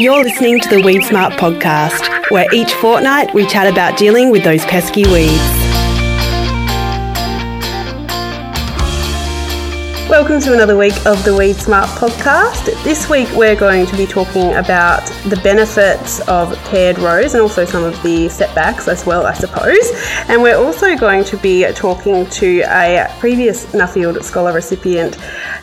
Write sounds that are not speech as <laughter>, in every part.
You're listening to the Weed Smart podcast, where each fortnight we chat about dealing with those pesky weeds. Welcome to another week of the Weed Smart podcast. This week we're going to be talking about the benefits of paired rows and also some of the setbacks as well, I suppose. And we're also going to be talking to a previous Nuffield Scholar recipient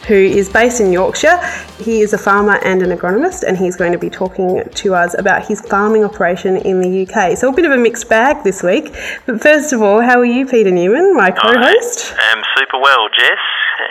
who is based in Yorkshire. He is a farmer and an agronomist, and he's going to be talking to us about his farming operation in the UK. So a bit of a mixed bag this week. But first of all, how are you, Peter Newman, my co-host? I am super well, Jess.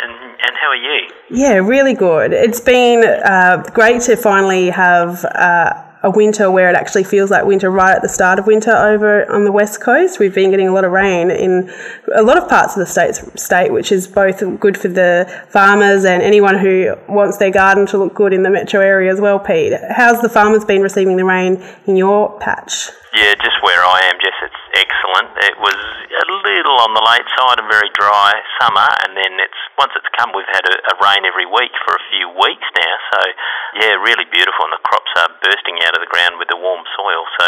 And, and how are you? Yeah, really good. It's been uh, great to finally have. Uh, a winter where it actually feels like winter right at the start of winter over on the west coast. We've been getting a lot of rain in a lot of parts of the state, state which is both good for the farmers and anyone who wants their garden to look good in the metro area as well. Pete, how's the farmers been receiving the rain in your patch? Yeah, just where I am, Jess, it's excellent. It was a little on the late side, a very dry summer, and then it's once it's come, we've had a, a rain every week for a few weeks now. So, yeah, really beautiful, and the crops are bursting out of the ground with the warm soil. So,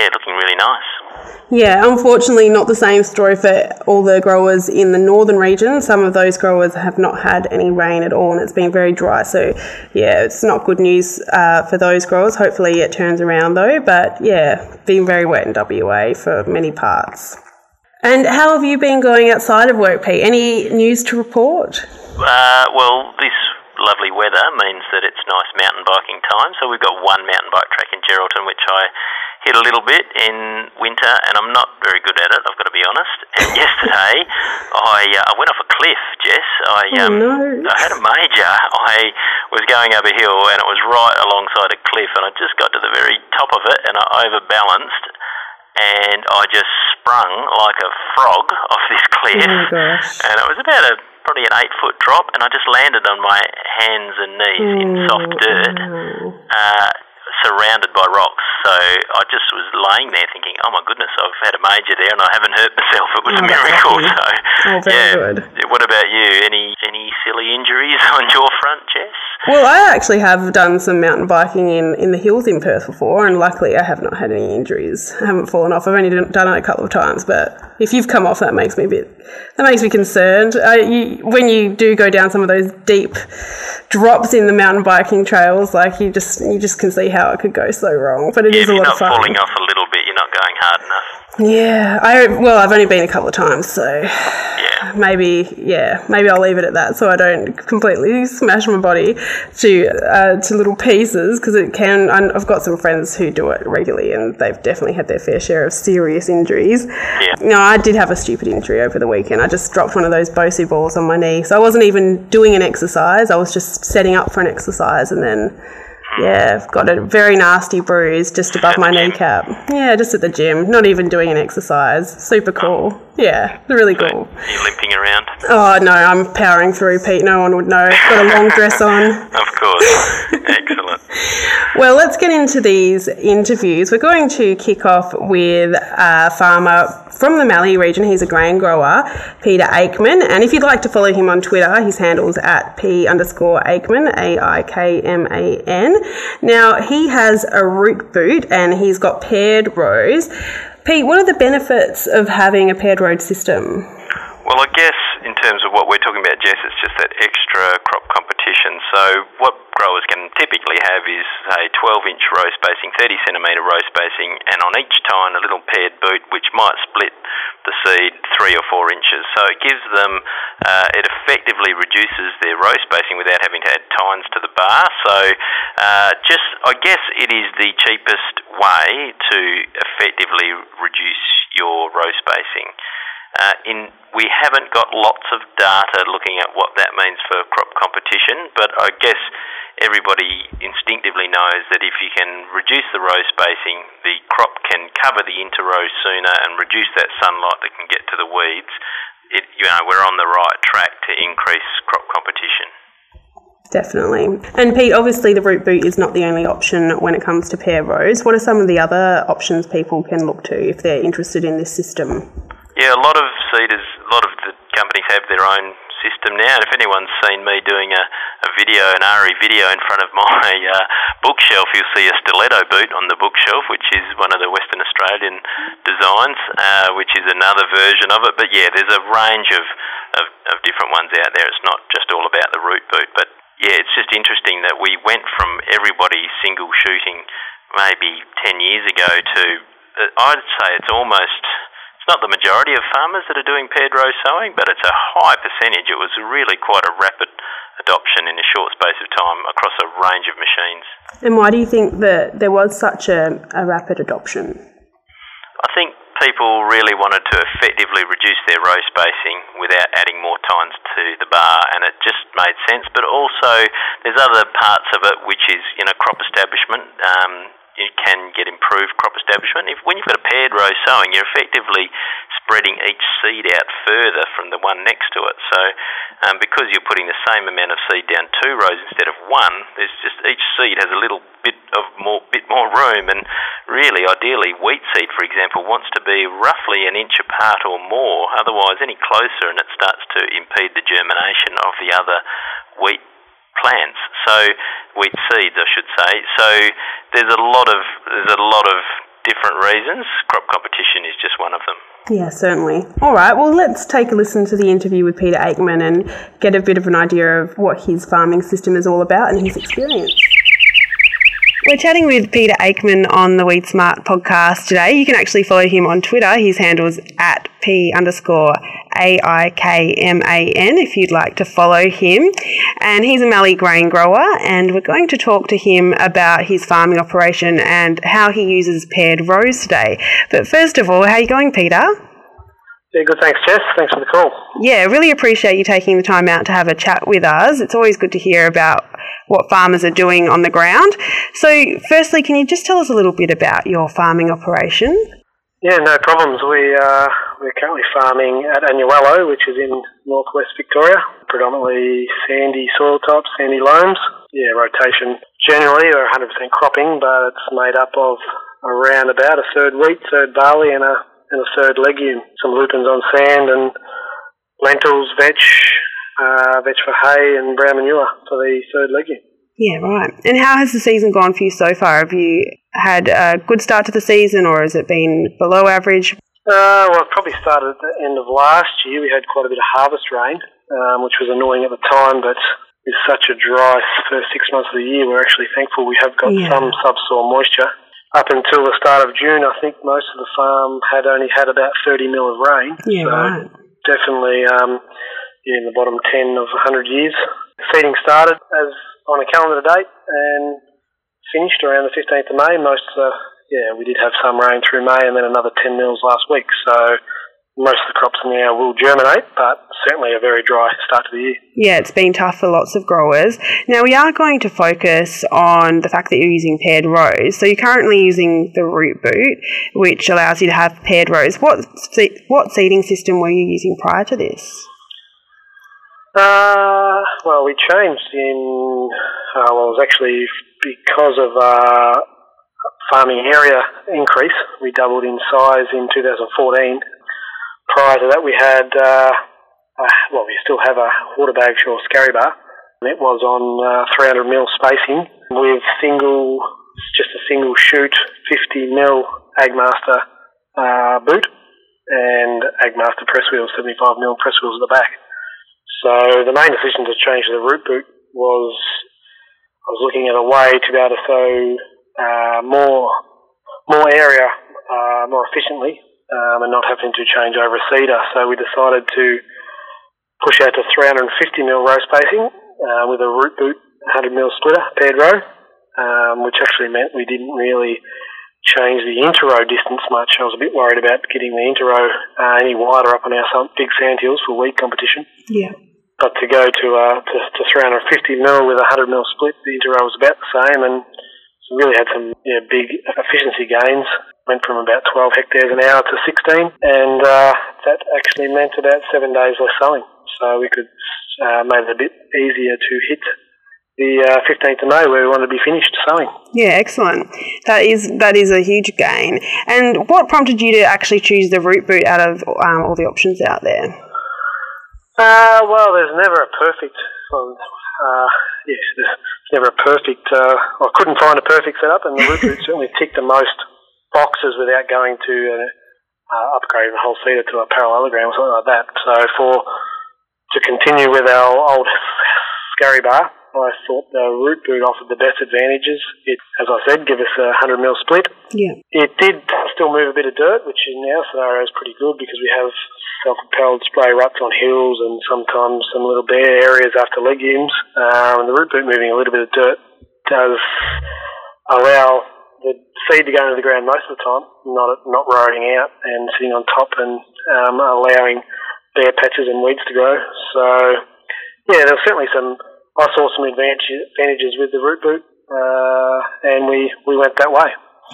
yeah, looking really nice. Yeah, unfortunately, not the same story for all the growers in the northern region. Some of those growers have not had any rain at all, and it's been very dry. So, yeah, it's not good news uh, for those growers. Hopefully, it turns around though. But yeah, been very wet in WA for many parts. And how have you been going outside of work, Pete? Any news to report? Uh, well, this lovely weather means that it's nice mountain biking time. So we've got one mountain bike track in Geraldton, which I hit a little bit in winter, and I'm not very good at it. I've got to be honest. And <laughs> yesterday, I uh, I went off a cliff, Jess. I Oh, um, no. I had a major. I was going up a hill, and it was right alongside a cliff, and I just got to the very top of it, and I overbalanced. And I just sprung like a frog <laughs> off this cliff, Oh and it was about a probably an eight foot drop, and I just landed on my hands and knees in soft dirt, Oh. uh, surrounded by rocks. So I just was laying there thinking, "Oh my goodness, I've had a major there, and I haven't hurt myself. <laughs> It was Oh, a miracle." <laughs> So Oh, very yeah. good. What about you? Any any silly injuries <laughs> on your front, Jess? Well, I actually have done some mountain biking in, in the hills in Perth before, and luckily I have not had any injuries. I haven't fallen off. I've only done done it a couple of times, but if you've come off, that makes me a bit that makes me concerned. Uh, you, when you do go down some of those deep drops in the mountain biking trails, like you just you just can see how it could go so wrong. But it Yeah, is a lot of fun. falling off a little bit, you're not going hard enough. Yeah, I well, I've only been a couple of times, so Yeah. maybe yeah, maybe I'll leave it at that, so I don't completely smash my body to uh, to little pieces because it can. I've got some friends who do it regularly, and they've definitely had their fair share of serious injuries. Yeah. No, I did have a stupid injury over the weekend. I just dropped one of those BOSU balls on my knee, so I wasn't even doing an exercise. I was just setting up for an exercise, and then. Yeah, I've got a very nasty bruise just above my At the gym? kneecap. Yeah, just at the gym. Not even doing an exercise. Super oh. cool. Yeah, really cool. Are you limping around? Oh no, I'm powering through, Pete. No one would know. Got a long dress on. <laughs> Of course. <laughs> Excellent. Well, let's get into these interviews. We're going to kick off with a farmer from the Mallee region. He's a grain grower, Peter Aikman. And if you'd like to follow him on Twitter, his handle's at P underscore Aikman, A I K M A N. Now, he has a root boot and he's got paired rows. Pete, what are the benefits of having a paired row system? Well, I guess in terms of what we're talking about, Jess, it's just that extra crop competition. So, what growers can typically have is, a 12 inch row spacing, 30 centimetre row spacing, and on each tine a little paired boot which might split the seed three or four inches. So, it gives them, uh, it effectively reduces their row spacing without having to add tines to the bar. So, uh, just, I guess it is the cheapest way to effectively reduce your row spacing. Uh, in we haven't got lots of data looking at what that means for crop competition, but I guess everybody instinctively knows that if you can reduce the row spacing, the crop can cover the interrow sooner and reduce that sunlight that can get to the weeds. It, you know, we're on the right track to increase crop competition. Definitely. And Pete, obviously the root boot is not the only option when it comes to pair rows. What are some of the other options people can look to if they're interested in this system? Yeah, a lot of seeders, a lot of the companies have their own system now. And if anyone's seen me doing a, a video, an AHRI video in front of <laughs> my uh, bookshelf, you'll see a stiletto boot on the bookshelf, which is one of the Western Australian designs, uh, which is another version of it. But yeah, there's a range of, of, of different ones out there. It's not just all about the root boot, but yeah, it's just interesting that we went from everybody single shooting maybe 10 years ago to, uh, I'd say it's almost not the majority of farmers that are doing paired row sowing, but it's a high percentage. It was really quite a rapid adoption in a short space of time across a range of machines. And why do you think that there was such a, a rapid adoption? I think people really wanted to effectively reduce their row spacing without adding more tines to the bar, and it just made sense. But also, there's other parts of it which is you know crop establishment. Um, you can get improved crop establishment. If when you've got a paired row sowing, you're effectively spreading each seed out further from the one next to it. So um, because you're putting the same amount of seed down two rows instead of one, there's just each seed has a little bit of more bit more room. And really, ideally, wheat seed, for example, wants to be roughly an inch apart or more. Otherwise, any closer, and it starts to impede the germination of the other wheat plants. So wheat seeds, I should say. So there's a lot of there's a lot of different reasons. Crop competition is just one of them. Yeah, certainly. All right, well, let's take a listen to the interview with Peter Aikman and get a bit of an idea of what his farming system is all about and his experience. We're chatting with Peter Aikman on the Weed Smart podcast today. You can actually follow him on Twitter. His handle is at P underscore A I K M A N if you'd like to follow him. And he's a Mallee grain grower, and we're going to talk to him about his farming operation and how he uses paired rows today. But first of all, how are you going, Peter? Yeah, good. Thanks, Jess. Thanks for the call. Yeah, really appreciate you taking the time out to have a chat with us. It's always good to hear about what farmers are doing on the ground. So, firstly, can you just tell us a little bit about your farming operation? Yeah, no problems. We uh, we're currently farming at Annuello, which is in northwest Victoria. Predominantly sandy soil types, sandy loams. Yeah, rotation. Generally, we're 100% cropping, but it's made up of around about a third wheat, third barley, and a and a third legume. Some lupins on sand and lentils, vetch, uh, vetch for hay, and brown manure for the third legume. Yeah, right. And how has the season gone for you so far? Have you had a good start to the season, or has it been below average? Uh, well, it probably started at the end of last year. We had quite a bit of harvest rain, um, which was annoying at the time, but with such a dry first six months of the year, we're actually thankful we have got yeah. some subsoil moisture up until the start of June, I think most of the farm had only had about 30 mil of rain. Yeah, so right. Definitely um, yeah, in the bottom 10 of 100 years. Seeding started as on a calendar date and finished around the 15th of May. Most of the, yeah, we did have some rain through May and then another 10 mils last week. So most of the crops now will germinate, but certainly a very dry start to the year. Yeah, it's been tough for lots of growers. Now, we are going to focus on the fact that you're using paired rows. So, you're currently using the root boot, which allows you to have paired rows. What, what seeding system were you using prior to this? Uh, well, we changed in, uh, well, it was actually because of uh, farming area increase. We doubled in size in 2014 prior to that, we had, uh, uh, well, we still have a water bag Waterbags or Scaribar. It was on uh, 300 mil spacing with single, just a single shoot 50 mil Agmaster uh, boot and Agmaster press wheels, 75 mil press wheels at the back. So the main decision to change the root boot was I was looking at a way to be able to sow uh, more more area uh, more efficiently um, and not having to change over a seeder. So we decided to push out to 350 mil row spacing uh, with a root boot 100 mil splitter paired row, um, which actually meant we didn't really change the interrow distance much. I was a bit worried about getting the interrow uh, any wider up on our big sand hills for wheat competition. Yeah. But to go to, uh, to, to 350 mil with a 100 mil split, the interrow was about the same, and really had some yeah, big efficiency gains went from about 12 hectares an hour to 16, and uh, that actually meant about seven days less sowing. So we could uh, make it a bit easier to hit the uh, 15th of May where we want to be finished sowing. Yeah, excellent. That is that is a huge gain. And what prompted you to actually choose the root boot out of um, all the options out there? Uh, well, there's never a perfect. Well, uh, yes, there's never a perfect. Uh, I couldn't find a perfect setup, and the root boot certainly ticked the most boxes without going to uh, upgrade the whole seeder to a parallelogram or something like that. So for to continue with our old <laughs> Scaribar, I thought the root boot offered the best advantages. It, as I said, give us a 100 mil split. Yeah. It did still move a bit of dirt, which in our scenario is pretty good because we have self-propelled spray ruts on hills and sometimes some little bare areas after legumes. Um, and the root boot moving a little bit of dirt does allow the seed to go into the ground most of the time, not not rotting out and sitting on top and um, allowing bare patches and weeds to grow. So yeah, there there's certainly some. I saw some advantages with the root boot, uh, and we we went that way.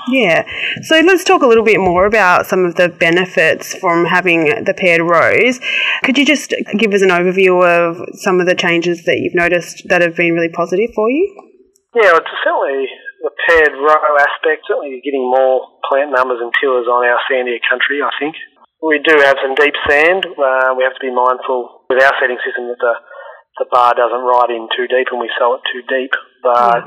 Yeah. So let's talk a little bit more about some of the benefits from having the paired rows. Could you just give us an overview of some of the changes that you've noticed that have been really positive for you? Yeah, it's certainly the paired row aspect, certainly getting more plant numbers and tillers on our sandier country, I think. We do have some deep sand. Uh, we have to be mindful with our setting system that the, the bar doesn't ride in too deep and we sow it too deep. But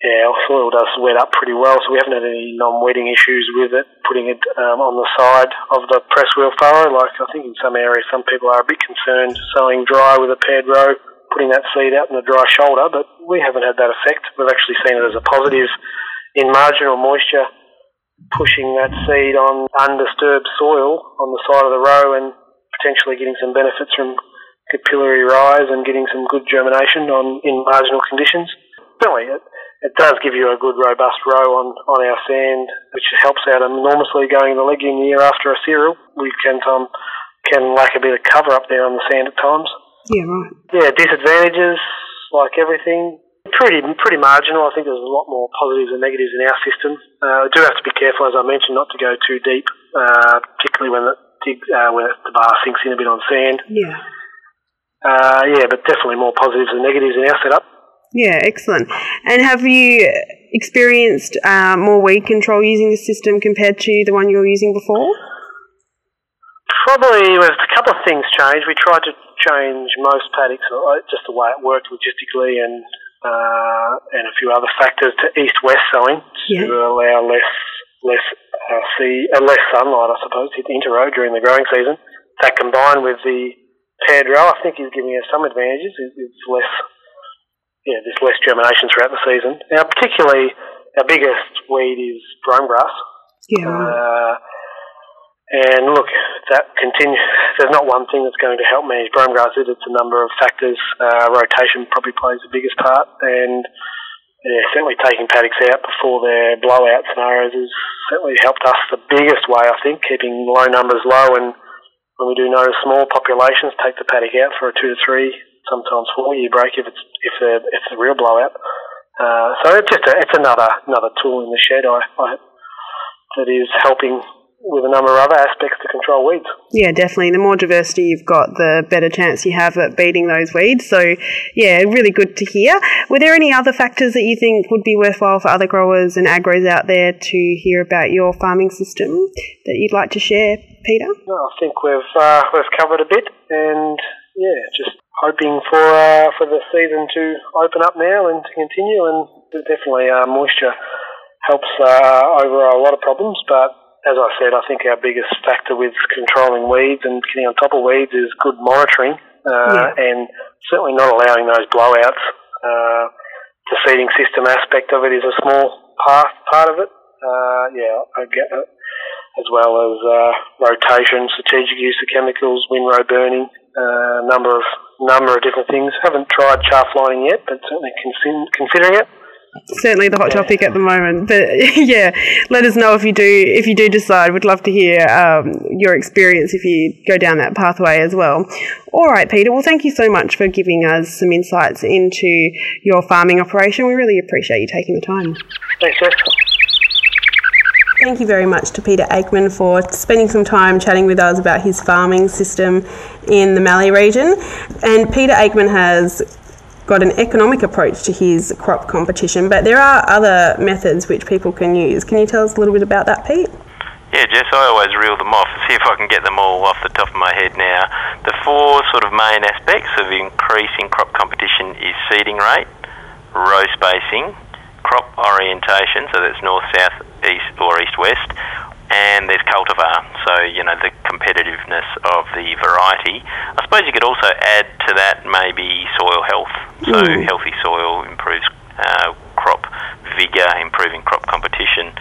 yeah, our soil does wet up pretty well, so we haven't had any non-wetting issues with it. Putting it um, on the side of the press wheel furrow, like I think in some areas, some people are a bit concerned sowing dry with a paired row putting that seed out in the dry shoulder, but we haven't had that effect. We've actually seen it as a positive in marginal moisture, pushing that seed on undisturbed soil on the side of the row and potentially getting some benefits from capillary rise and getting some good germination on in marginal conditions. Really, it, it does give you a good robust row on, on our sand, which helps out enormously going in the legume year after a cereal. We can um, can lack a bit of cover up there on the sand at times. Yeah, right. Yeah, disadvantages, like everything, pretty pretty marginal. I think there's a lot more positives and negatives in our system. Uh, we do have to be careful, as I mentioned, not to go too deep, uh, particularly when the dig, uh, when the bar sinks in a bit on sand. Yeah. Uh, yeah, but definitely more positives than negatives in our setup. Yeah, excellent. And have you experienced uh, more weed control using the system compared to the one you were using before? Probably, there's a couple of things changed. We tried to change most paddocks, uh, just the way it worked logistically and uh, and a few other factors to east-west sowing yeah. to allow less less uh, sea, uh, less sunlight, I suppose, hit interrow during the growing season. That combined with the paired row, I think is giving us some advantages. It's less, yeah, there's less germination throughout the season. Now, particularly our biggest weed is brome grass. Yeah. Uh, and look, that continues. There's not one thing that's going to help manage brome grass. It's a number of factors. Uh, rotation probably plays the biggest part, and yeah, certainly taking paddocks out before their blowout scenarios has certainly helped us the biggest way. I think keeping low numbers low, and when we do notice small populations, take the paddock out for a two to three, sometimes four year break if it's if if it's a real blowout. Uh, so it's just a, it's another another tool in the shed. I, I that is helping with a number of other aspects to control weeds. Yeah, definitely. The more diversity you've got, the better chance you have at beating those weeds. So, yeah, really good to hear. Were there any other factors that you think would be worthwhile for other growers and agros out there to hear about your farming system that you'd like to share, Peter? No, I think we've uh, we've covered a bit, and yeah, just hoping for uh, for the season to open up now and to continue. And definitely, uh, moisture helps uh, over a lot of problems, but as I said, I think our biggest factor with controlling weeds and getting on top of weeds is good monitoring uh, yeah. and certainly not allowing those blowouts. Uh, the seeding system aspect of it is a small part part of it. Uh, yeah, I get it. As well as uh, rotation, strategic use of chemicals, windrow burning, a uh, number of number of different things. Haven't tried chaff lining yet, but certainly considering it certainly the hot topic at the moment. But <laughs> yeah, let us know if you do if you do decide. We'd love to hear um, your experience if you go down that pathway as well. All right, Peter. Well, thank you so much for giving us some insights into your farming operation. We really appreciate you taking the time. Thanks, Jeff. Thank you very much to Peter Aikman for spending some time chatting with us about his farming system in the Mallee region. And Peter Aikman has got an economic approach to his crop competition, but there are other methods which people can use. Can you tell us a little bit about that, Pete? Yeah, Jess, I always reel them off. See if I can get them all off the top of my head now. The four sort of main aspects of increasing crop competition is seeding rate, row spacing, crop orientation, so that's north, south, east, or east, west, and there's cultivar, so you know the competitiveness of the variety. I suppose you could also add to that maybe soil health. So mm. healthy soil improves uh, crop vigour, improving crop competition.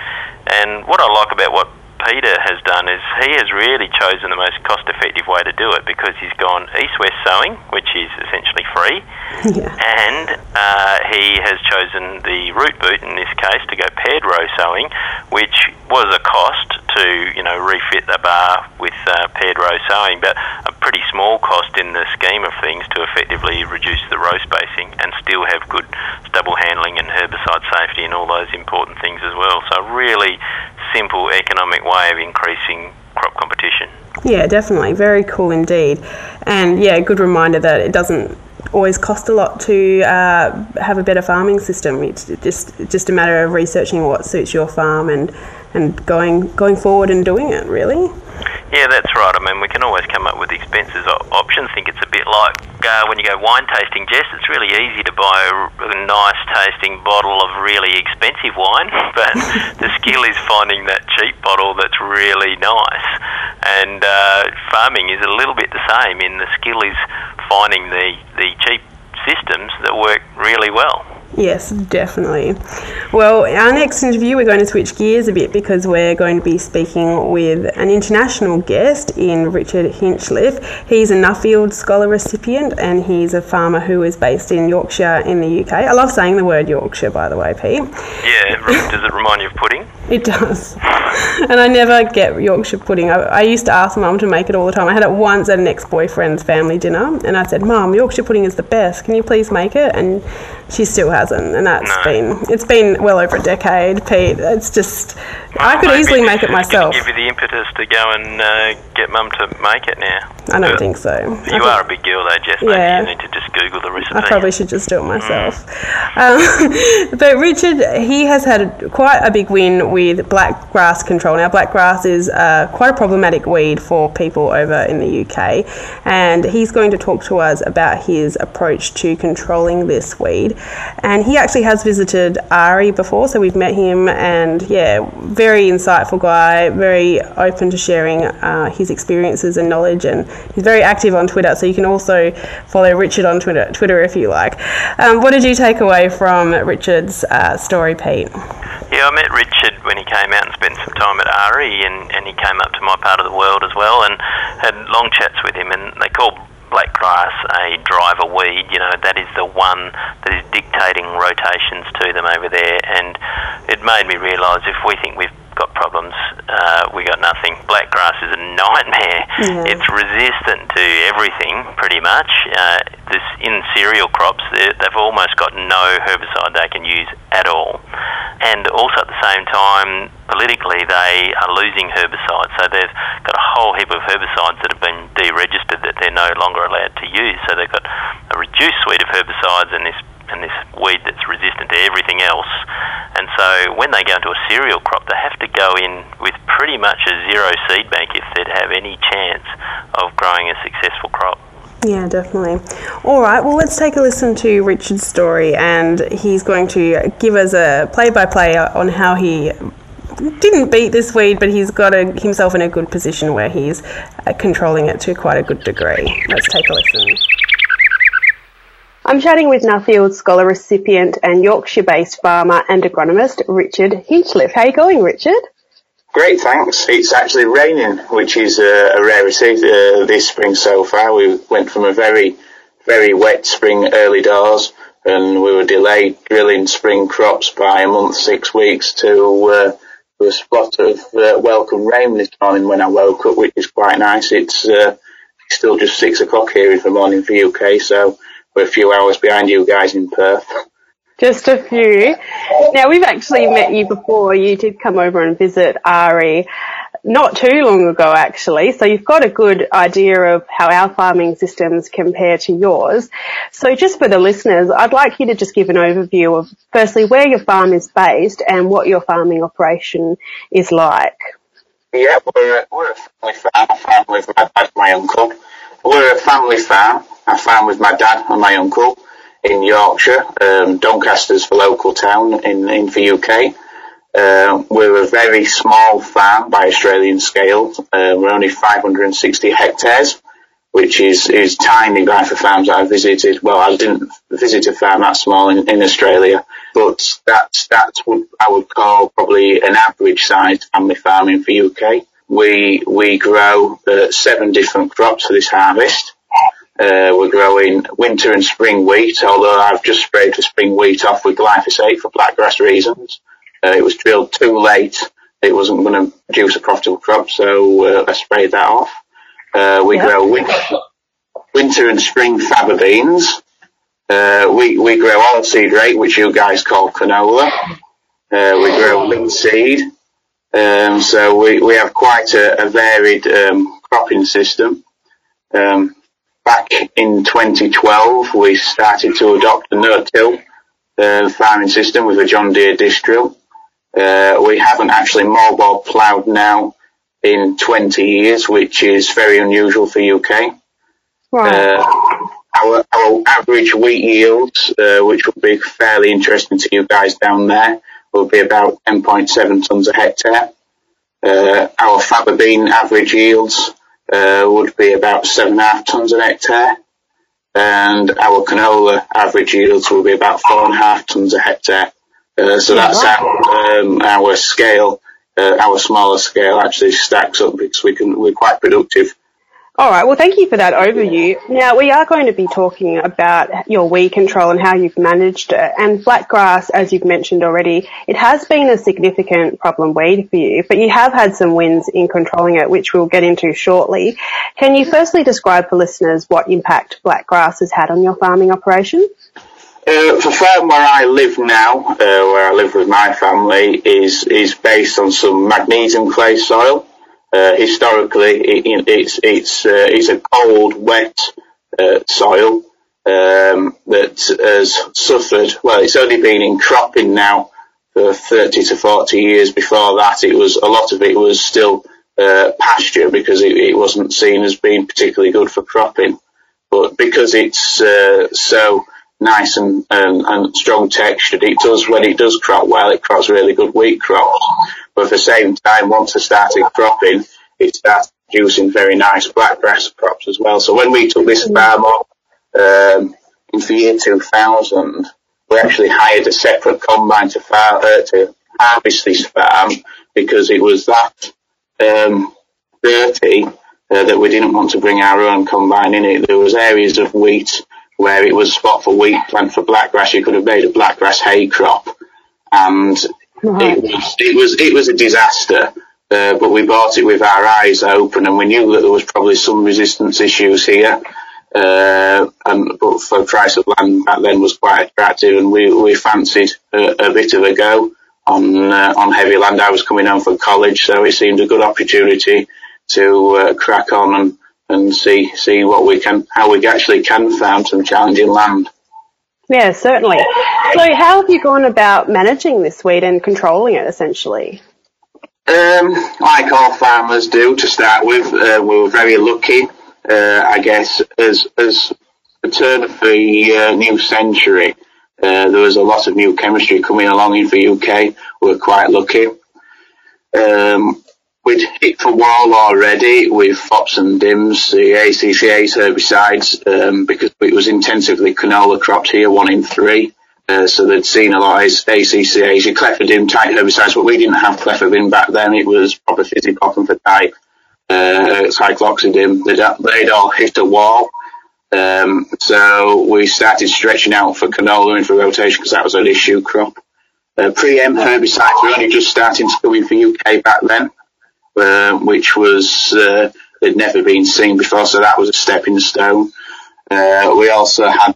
And what I like about what Peter has done is he has really chosen the most cost effective way to do it because he's gone east west sowing, which is essentially free, <laughs> yeah. and uh, he has chosen the root boot in this case to go paired row sowing, which was a cost to you know refit the bar with uh, paired row sowing, but a pretty small cost in the scheme of things to effectively reduce the row spacing and still have good stubble handling and herbicide safety and all those important things as well. So really simple economic way of increasing crop competition. Yeah, definitely. Very cool indeed. And yeah, good reminder that it doesn't always cost a lot to uh, have a better farming system. It's just just a matter of researching what suits your farm and and going going forward and doing it really. Yeah, that's right. I mean, we can always come up with expenses options. I think it's a bit like uh, when you go wine tasting, Jess. It's really easy to buy a, a nice tasting bottle of really expensive wine, <laughs> but <laughs> the skill is finding that cheap bottle that's really nice. And uh, farming is a little bit the same. In the skill is finding the the cheap systems that work really well. Yes, definitely. Well, our next interview, we're going to switch gears a bit because we're going to be speaking with an international guest in Richard Hinchliffe. He's a Nuffield Scholar recipient and he's a farmer who is based in Yorkshire in the UK. I love saying the word Yorkshire, by the way, Pete. Yeah, does it remind you of pudding? <laughs> It does. <laughs> and I never get Yorkshire pudding. I, I used to ask mum to make it all the time. I had it once at an ex boyfriend's family dinner and I said, Mum, Yorkshire pudding is the best. Can you please make it? And she still hasn't. And that's no. been, it's been well over a decade, Pete. It's just, I could easily make it myself. Give you the impetus to go and uh, get mum to make it now. I don't think so. You are a big girl though, Jess. Maybe yeah. you need to just Google the recipe. I probably should just do it myself. Mm. Um, <laughs> but Richard, he has had quite a big win with black grass control. Now, black grass is uh, quite a problematic weed for people over in the UK, and he's going to talk to us about his approach to controlling this weed. And he actually has visited AHRI before, so we've met him, and yeah, very insightful guy, very open to sharing uh, his experiences and knowledge, and he's very active on Twitter. So you can also follow Richard on Twitter, Twitter if you like. Um, what did you take away from Richard's uh, story, Pete? Yeah, I met Richard when he came out and spent some time at AHRI, and, and he came up to my part of the world as well, and had long chats with him. And they call black grass a driver weed. You know that is the one that is dictating rotations to them over there, and it made me realise if we think we've got problems, uh, we got nothing. Black grass is a nightmare. Yeah. It's resistant to everything, pretty much. Uh, this in cereal crops, they've almost got no herbicide they can use at all, and also at the same time, politically, they are losing herbicides. So they've got a whole heap of herbicides that have been deregistered that they're no longer allowed to use. So they've got a reduced suite of herbicides and this and this weed that's resistant to everything else. And so when they go into a cereal crop, they have to go in with pretty much a zero seed bank if they'd have any chance of growing a successful crop. Yeah, definitely. All right, well, let's take a listen to Richard's story, and he's going to give us a play by play on how he didn't beat this weed, but he's got a, himself in a good position where he's uh, controlling it to quite a good degree. Let's take a listen. I'm chatting with Nuffield Scholar recipient and Yorkshire-based farmer and agronomist Richard Hinchliffe. How are you going, Richard? Great, thanks. It's actually raining, which is a, a rarity uh, this spring so far. We went from a very, very wet spring early doors, and we were delayed drilling spring crops by a month, six weeks to uh, a spot of uh, welcome rain this morning when I woke up, which is quite nice. It's uh, still just six o'clock here in the morning for UK, so we're a few hours behind you guys in Perth. Just a few. Now we've actually met you before. You did come over and visit AHRI not too long ago actually. So you've got a good idea of how our farming systems compare to yours. So just for the listeners, I'd like you to just give an overview of firstly where your farm is based and what your farming operation is like. Yeah, we're, we're a family farm. Farm with my dad my uncle. We're a family farm. I farm with my dad and my uncle in Yorkshire. Um, Doncaster's the local town in, in the UK. Uh, we're a very small farm by Australian scale. Uh, we're only 560 hectares, which is, is tiny by for farms that I visited. Well, I didn't visit a farm that small in, in Australia, but that's, that's what I would call probably an average sized family farm in the UK. We, we grow uh, seven different crops for this harvest. Uh, we're growing winter and spring wheat, although I've just sprayed the spring wheat off with glyphosate for blackgrass reasons. Uh, it was drilled too late. It wasn't going to produce a profitable crop, so uh, I sprayed that off. Uh, we yep. grow winter, winter and spring faba beans. Uh, we, we grow oilseed rape, which you guys call canola. Uh, we grow linseed. Um, so we, we have quite a, a varied um, cropping system. Um, back in 2012, we started to adopt a no-till uh, farming system with a John Deere disc drill. Uh, we haven't actually mouldboard ploughed now in 20 years, which is very unusual for UK. Uh, our, our average wheat yields, uh, which will be fairly interesting to you guys down there, will be about 10.7 tonnes a hectare. Uh, our faba bean average yields uh, would be about 7.5 tonnes a hectare. And our canola average yields will be about 4.5 tonnes a hectare. Uh, so yeah, that's our, um, our scale, uh, our smaller scale actually stacks up because we can, we're quite productive. All right. Well, thank you for that overview. Now we are going to be talking about your weed control and how you've managed it. And blackgrass, as you've mentioned already, it has been a significant problem weed for you, but you have had some wins in controlling it, which we'll get into shortly. Can you firstly describe for listeners what impact blackgrass has had on your farming operation? Uh, the farm where I live now, uh, where I live with my family, is is based on some magnesium clay soil. Uh, historically, it, it's it's uh, it's a cold, wet uh, soil um, that has suffered. Well, it's only been in cropping now for 30 to 40 years. Before that, it was a lot of it was still uh, pasture because it, it, wasn't seen as being particularly good for cropping. But because it's so nice and, and, and strong textured. It does, when it does crop well, it crops really good wheat crops. But at the same time, once it started cropping, it started producing very nice blackgrass crops as well. So when we took this farm up, um, in the year 2000, we actually hired a separate combine to, far, uh, to harvest this farm because it was that um, dirty uh, that we didn't want to bring our own combine in it. There was areas of wheat where it was spot for wheat, plant for blackgrass. You could have made a blackgrass hay crop, and right. it was it was it was a disaster. Uh, but we bought it with our eyes open, and we knew that there was probably some resistance issues here. Uh, and but for the price of land back then was quite attractive, and we we fancied a, a bit of a go on uh, on heavy land. I was coming home from college, so it seemed a good opportunity to uh, crack on and and see see what we can how we actually can farm some challenging land. Yeah, certainly. So, how have you gone about managing this weed and controlling it, essentially? Um, like all farmers do, to start with, uh, we were very lucky. Uh, I guess as as the turn of the uh, new century, uh, there was a lot of new chemistry coming along in the UK. We were quite lucky. Um, We'd hit the wall already with FOPs and DIMs, the ACCase herbicides, um, because it was intensively canola cropped here, one in three. Uh, so they'd seen a lot of ACCase, your clethodim type herbicides, but we didn't have clethodim back then. It was proper physipophum for type, uh, cycloxydim. They'd, they'd all hit a wall. Um, so we started stretching out for canola and for rotation because that was an issue crop. Uh, pre-M herbicides were only just starting to come in for UK back then uh, which was uh, had never been seen before. So that was a stepping stone. Uh, we also had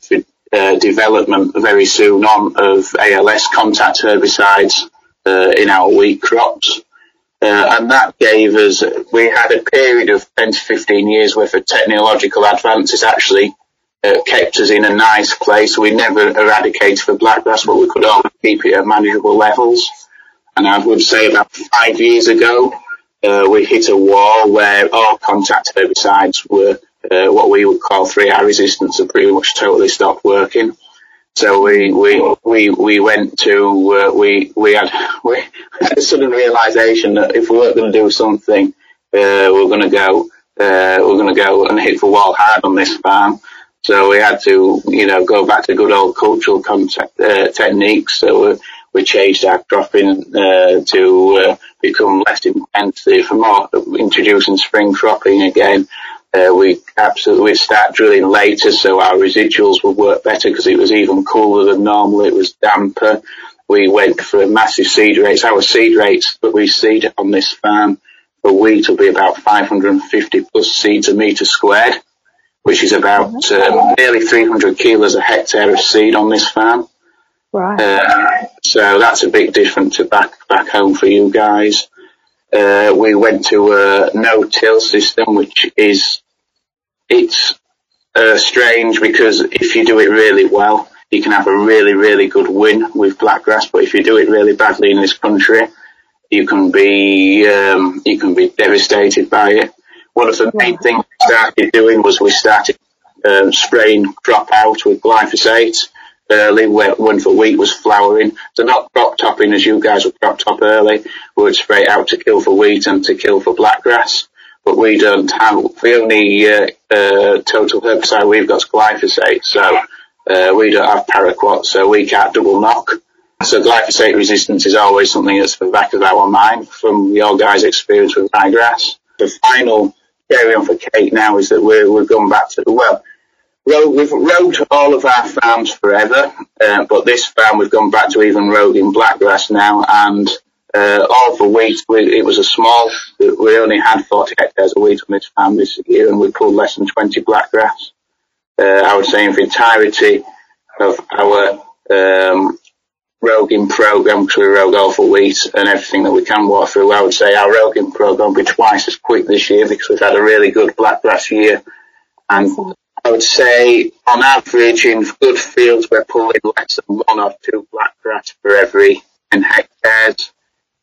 uh, development very soon on of ALS contact herbicides uh, in our wheat crops. Uh, and that gave us, we had a period of 10 to 15 years worth of technological advances actually uh, kept us in a nice place. We never eradicated the blackgrass, but we could always keep it at manageable levels. And I would say about five years ago, uh, we hit a wall where all contact herbicides were uh, what we would call 3R resistance and pretty much totally stopped working. So we we we we went to uh, we we had <laughs> we had a sudden realization that if we weren't going to do something, uh, we we're going to go uh, we're going to go and hit the wall hard on this farm. So we had to you know go back to good old cultural contact uh, techniques. So we, changed our cropping uh, to uh, become less intensive, more introducing spring cropping again. Uh, we absolutely start drilling later, so our residuals would work better because it was even cooler than normal. It was damper. We went for massive seed rates. Our seed rates that we seed on this farm for wheat will be about 550 plus seeds a metre squared, which is about uh, nearly 300 kilos a hectare of seed on this farm. Right. Uh, so that's a big difference to back back home for you guys. Uh, we went to a no-till system, which is it's uh, strange because if you do it really well, you can have a really, really good win with blackgrass. But if you do it really badly in this country, you can be um, you can be devastated by it. One of the main things we started doing was we started um, spraying crop out with glyphosate early when the wheat was flowering. So not crop topping as you guys would crop top early. We would spray out to kill for wheat and to kill for blackgrass. But we don't have, the only uh, uh, total herbicide we've got is glyphosate. So uh, we don't have paraquat, so we can't double knock. So glyphosate resistance is always something that's at the back of our mind from your guys' experience with ryegrass. The final area on for Kate now is that we're, we're going back to, the well, we've rode all of our farms forever, uh, but this farm we've gone back to even roguing blackgrass now, and uh, all the wheat, we, it was a small, we only had 40 hectares of wheat on this farm this year, and we pulled less than 20 blackgrass. Uh, I would say in the entirety of our um, roguing program, because we rogue all for wheat and everything that we can walk through, I would say our roguing program will be twice as quick this year because we've had a really good blackgrass year. And I would say on average in good fields we're pulling less than one or two black blackgrass for every 10 hectares.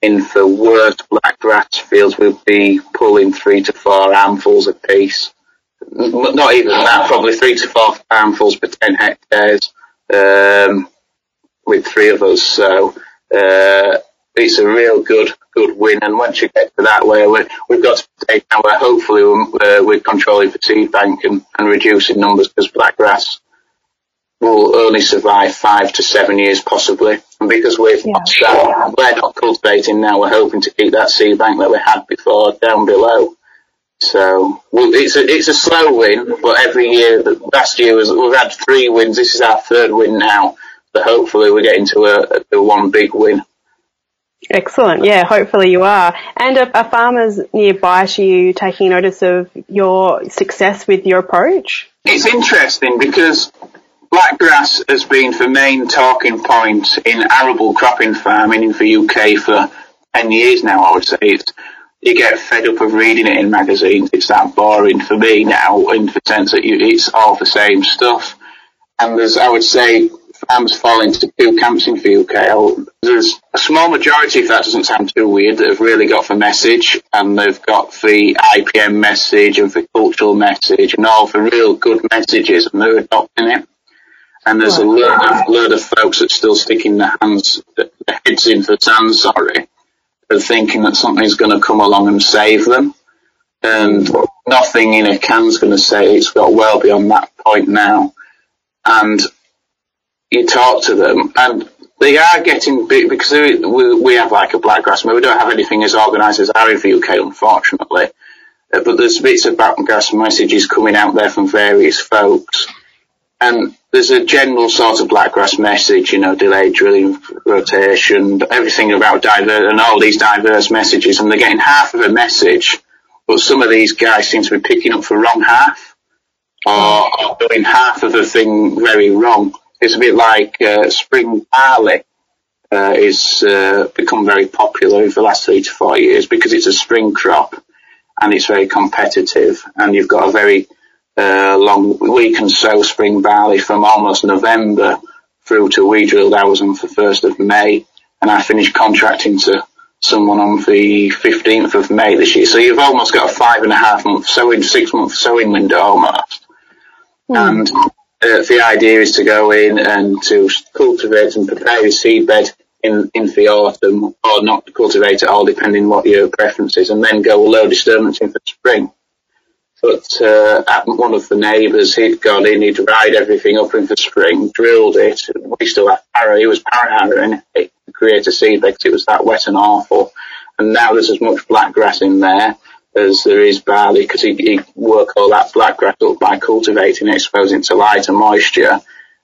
In the worst black blackgrass fields we'll be pulling three to four handfuls a piece. Not even that, probably three to four handfuls per 10 hectares um, with three of us. So uh, it's a real good good win. And once you get to that where we have got to take now where hopefully we're, uh, we're controlling the seed bank and, and reducing numbers because blackgrass will only survive five to seven years possibly. And because we're, yeah. not, we're not cultivating now, we're hoping to keep that seed bank that we had before down below. So well, it's a it's a slow win, but every year, last year was we've had three wins. This is our third win now. So hopefully we're getting to a, a one big win. Excellent. Yeah, hopefully you are. And are, are, farmers nearby to you taking notice of your success with your approach? It's interesting because blackgrass has been the main talking point in arable cropping farming in the UK for 10 years now, I would say. It's, you get fed up of reading it in magazines. It's that boring for me now in the sense that you, it's all the same stuff. And there's, I would say, farmers fall into two camps in the UK. There's a small majority, if that doesn't sound too weird, that have really got the message and they've got the IPM message and the cultural message and all the real good messages and they're adopting it. And there's a load of, load of folks that still sticking their hands, their heads in the sand, sorry, of thinking that something's going to come along and save them. And nothing in a can's going to say it's got well beyond that point now. And you talk to them and they are getting big because we, we have like a blackgrass. I mean, we don't have anything as organised as our in the UK, unfortunately. Uh, but there's bits of blackgrass messages coming out there from various folks. And there's a general sort of blackgrass message, you know, delayed drilling, rotation, everything about diverse, and all these diverse messages, and they're getting half of a message, but some of these guys seem to be picking up the wrong half, or, or doing half of a thing very wrong it's a bit like uh, spring barley uh, is uh, become very popular over the last three to four years because it's a spring crop and it's very competitive and you've got a very uh, long we can sow spring barley from almost November through to we drilled ours on the first of May and I finished contracting to someone on the 15th of May this year. So you've almost got a five and a half month sowing, six month sowing window almost. Mm. And uh, the idea is to go in and to cultivate and prepare your seedbed in, in the autumn or not cultivate at all depending what your preference is and then go low disturbance in the spring. But uh, one of the neighbours, he'd gone in, he'd dried everything up in the spring, drilled it. We still had power, he was power harrowing it to create a seed because it was that wet and awful. And now there's as much black grass in there as there is barley because he, he work all that black grass up by cultivating it, exposing it to light and moisture.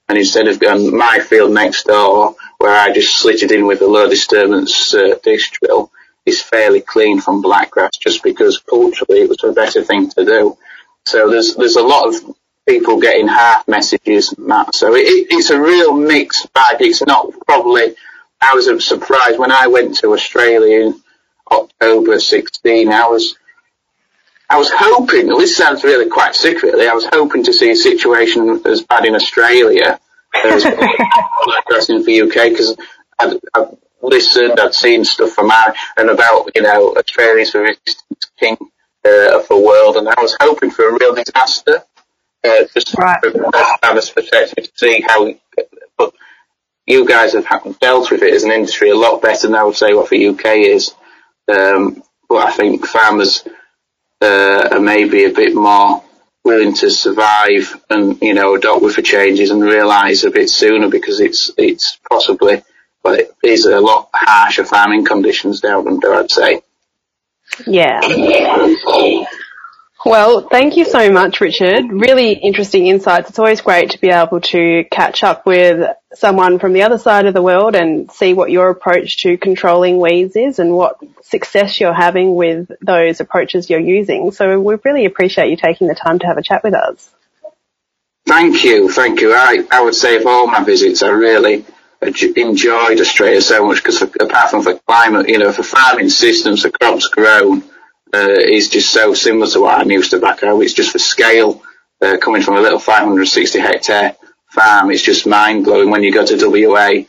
And instead of going my field next door, where I just slit it in with a low disturbance uh, disc drill, is fairly clean from blackgrass just because culturally it was a better thing to do. So there's there's a lot of people getting half messages that. So it, it's a real mixed bag. It's not probably. I was surprised when I went to Australia in October 16. I was I was hoping. This sounds really quite sick, really. I was hoping to see a situation as bad in Australia as in the UK because I'd, I'd listened, I'd seen stuff from our, and about, you know, Australia's resistance king uh, of the world, and I was hoping for a real disaster, uh, just right. from a perspective to see how, but you guys have dealt with it as an industry a lot better than I would say what the UK is. Um, but I think farmers uh, maybe a bit more willing to survive and you know adopt with the changes and realise a bit sooner because it's it's possibly but it is a lot harsher farming conditions down under, I'd say. Yeah. Well, thank you so much, Richard. Really interesting insights. It's always great to be able to catch up with someone from the other side of the world and see what your approach to controlling weeds is and what success you're having with those approaches you're using. So we really appreciate you taking the time to have a chat with us. Thank you, thank you. I, I would say of all my visits, I really enjoyed Australia so much because apart from the climate, you know, for farming systems, the crops grown uh, is just so similar to what I'm used to back home. It's just the scale uh, coming from a little 560 hectare farm. It's just mind blowing when you go to WA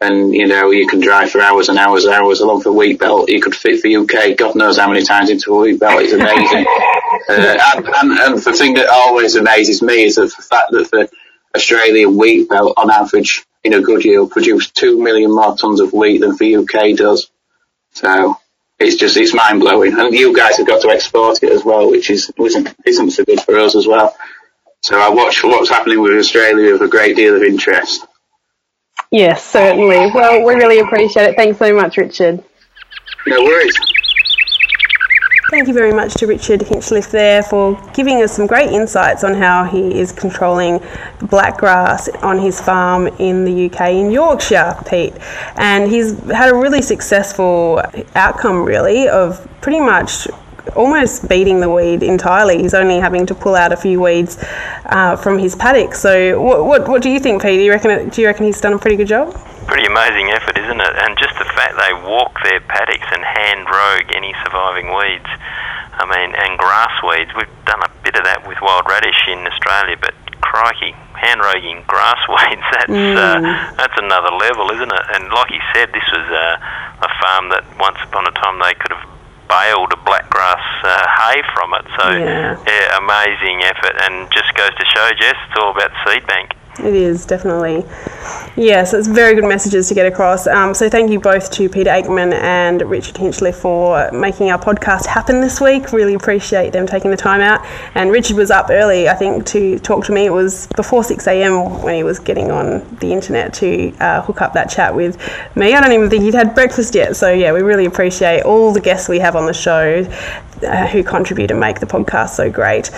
and you know you can drive for hours and hours and hours along the wheat belt. You could fit the UK, God knows how many times into a wheat belt. It's amazing. <laughs> uh, and, and, and the thing that always amazes me is the fact that the Australian wheat belt, on average, in a good year, will produce two million more tons of wheat than the UK does. So it's just it's mind blowing, and you guys have got to export it as well, which is isn't isn't so good for us as well. So I watch what's happening with Australia with a great deal of interest. Yes, certainly. Well, we really appreciate it. Thanks so much, Richard. No worries. Thank you very much to Richard Hinchliffe there for giving us some great insights on how he is controlling blackgrass on his farm in the UK in Yorkshire, Pete. And he's had a really successful outcome, really, of pretty much almost beating the weed entirely. He's only having to pull out a few weeds uh, from his paddock. So, what, what, what do you think, Pete? Do you reckon do you reckon he's done a pretty good job? Pretty amazing effort, isn't it? And just the fact they walk their paddocks and hand rogue any surviving weeds. I mean, and grass weeds. We've done a bit of that with wild radish in Australia, but crikey, hand roguing grass <laughs> weeds, that's, uh, mm. uh, that's another level, isn't it? And like he said, this was uh, a farm that once upon a time they could have baled a blackgrass uh, hay from it. So, yeah. yeah, amazing effort, and just goes to show, Jess, it's all about seed bank. It is definitely. Yes, it's very good messages to get across. Um, so thank you both to Peter Aikman and Richard Hinchliffe for making our podcast happen this week. Really appreciate them taking the time out. And Richard was up early, I think, to talk to me. It was before 6 a.m. when he was getting on the internet to uh, hook up that chat with me. I don't even think he'd had breakfast yet. So yeah, we really appreciate all the guests we have on the show uh, who contribute and make the podcast so great.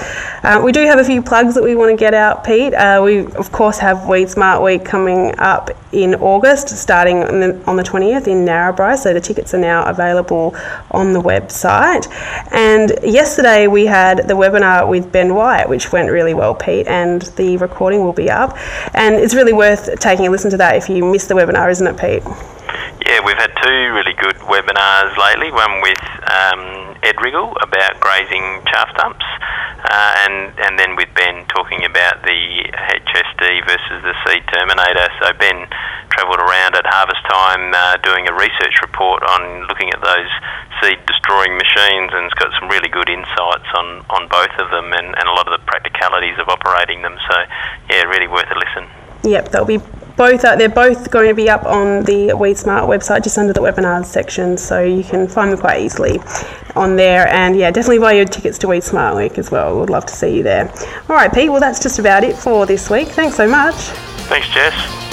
Uh, we do have a few plugs that we want to get out, Pete. Uh, we, of course, have WeedSmart Week coming up in August, starting on the, on the 20th in Narrabri. So the tickets are now available on the website. And yesterday we had the webinar with Ben White, which went really well, Pete, and the recording will be up. And it's really worth taking a listen to that if you missed the webinar, isn't it, Pete? Yeah, we've had two really good webinars lately. One with um, Ed Riggle about grazing chaff dumps, uh, and and then with Ben talking about the HSD versus the seed terminator. So Ben travelled around at harvest time uh, doing a research report on looking at those seed destroying machines and has got some really good insights on, on both of them and, and a lot of the practicalities of operating them. So yeah, really worth a listen. Yep, they'll be both they're both going to be up on the WeedSmart website just under the webinars section so you can find them quite easily on there. And yeah definitely buy your tickets to WeedSmart week as well. We'd love to see you there. All right pete well that's just about it for this week. Thanks so much. Thanks jess